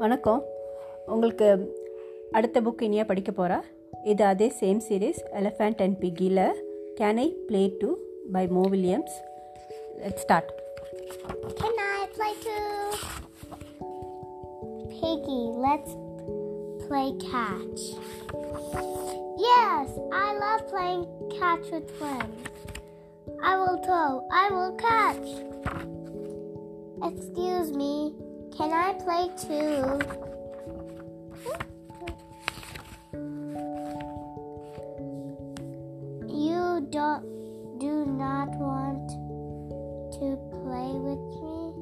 வணக்கம் உங்களுக்கு அடுத்த புக் இனியா படிக்க போகிறா இது அதே same series elephant and பிக்கியில் can I play too by Mo Willems let start Can I play too? Piggy, let's play catch. Yes, I love playing catch with friends. I will throw, I will catch. Excuse me, can I play too? You don't do not want to play with me?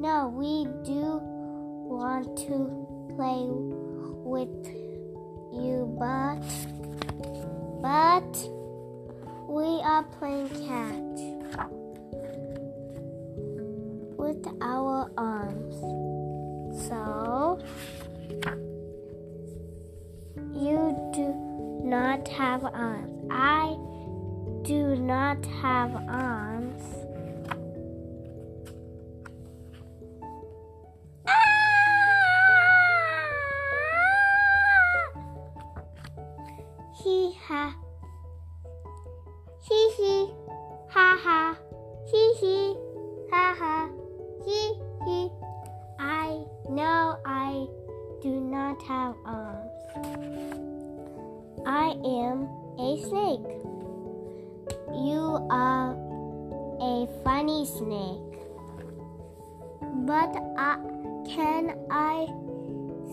No, we do want to play with you, but but we are playing catch So you do not have arms. I do not have arms. Ah! He ha. He he. Ha ha. He he. Ha ha. He I I do not have arms. I am a snake. You are a funny snake. But I, can I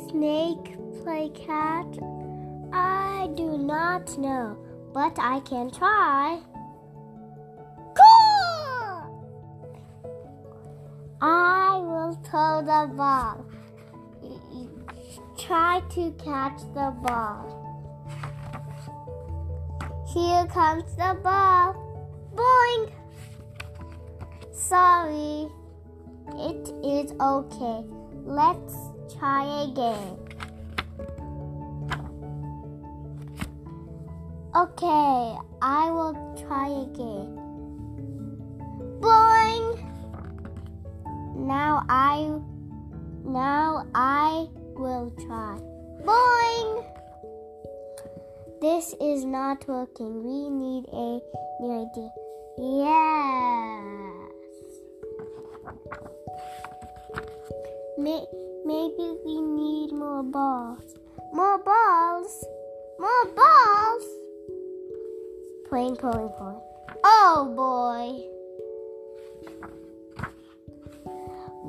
snake play cat? I do not know, but I can try. I will throw the ball. Try to catch the ball. Here comes the ball. Boing! Sorry. It is okay. Let's try again. Okay, I will try again. Now I now I will try. Boing! This is not working. We need a new idea. Yes. May- maybe we need more balls. More balls. More balls. Playing, pulling, pulling. Oh boy.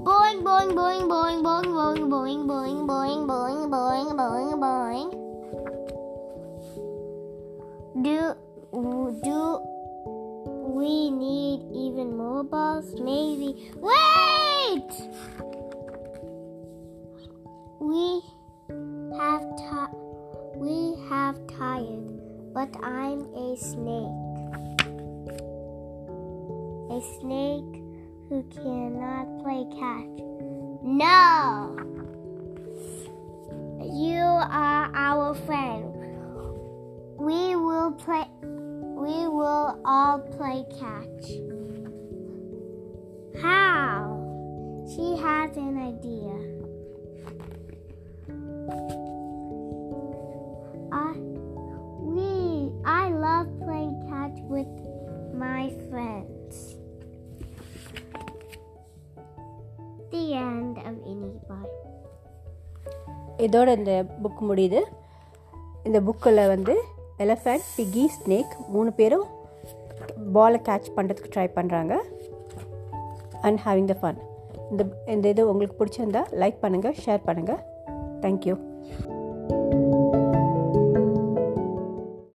Boing, boing, boing, boing, boing, boing, boing, boing, boing, boing, boing, boing, boing. Do do we need even more balls? Maybe. Wait! We have ti- we have tired, but I'm a snake. A snake who cannot play catch. No! You are our friend. We will play we will all play catch. How? She has an idea. The end of any boy இதோட இந்த book முடியுது. இந்த புக்கில் வந்து elephant பிகி snake மூணு பேரும் பாலை catch பண்ணுறதுக்கு ட்ரை பண்ணுறாங்க அண்ட் ஹேவிங் த ஃபன் இந்த இந்த இது உங்களுக்கு பிடிச்சிருந்தா லைக் பண்ணுங்கள் ஷேர் பண்ணுங்கள் தேங்க்யூ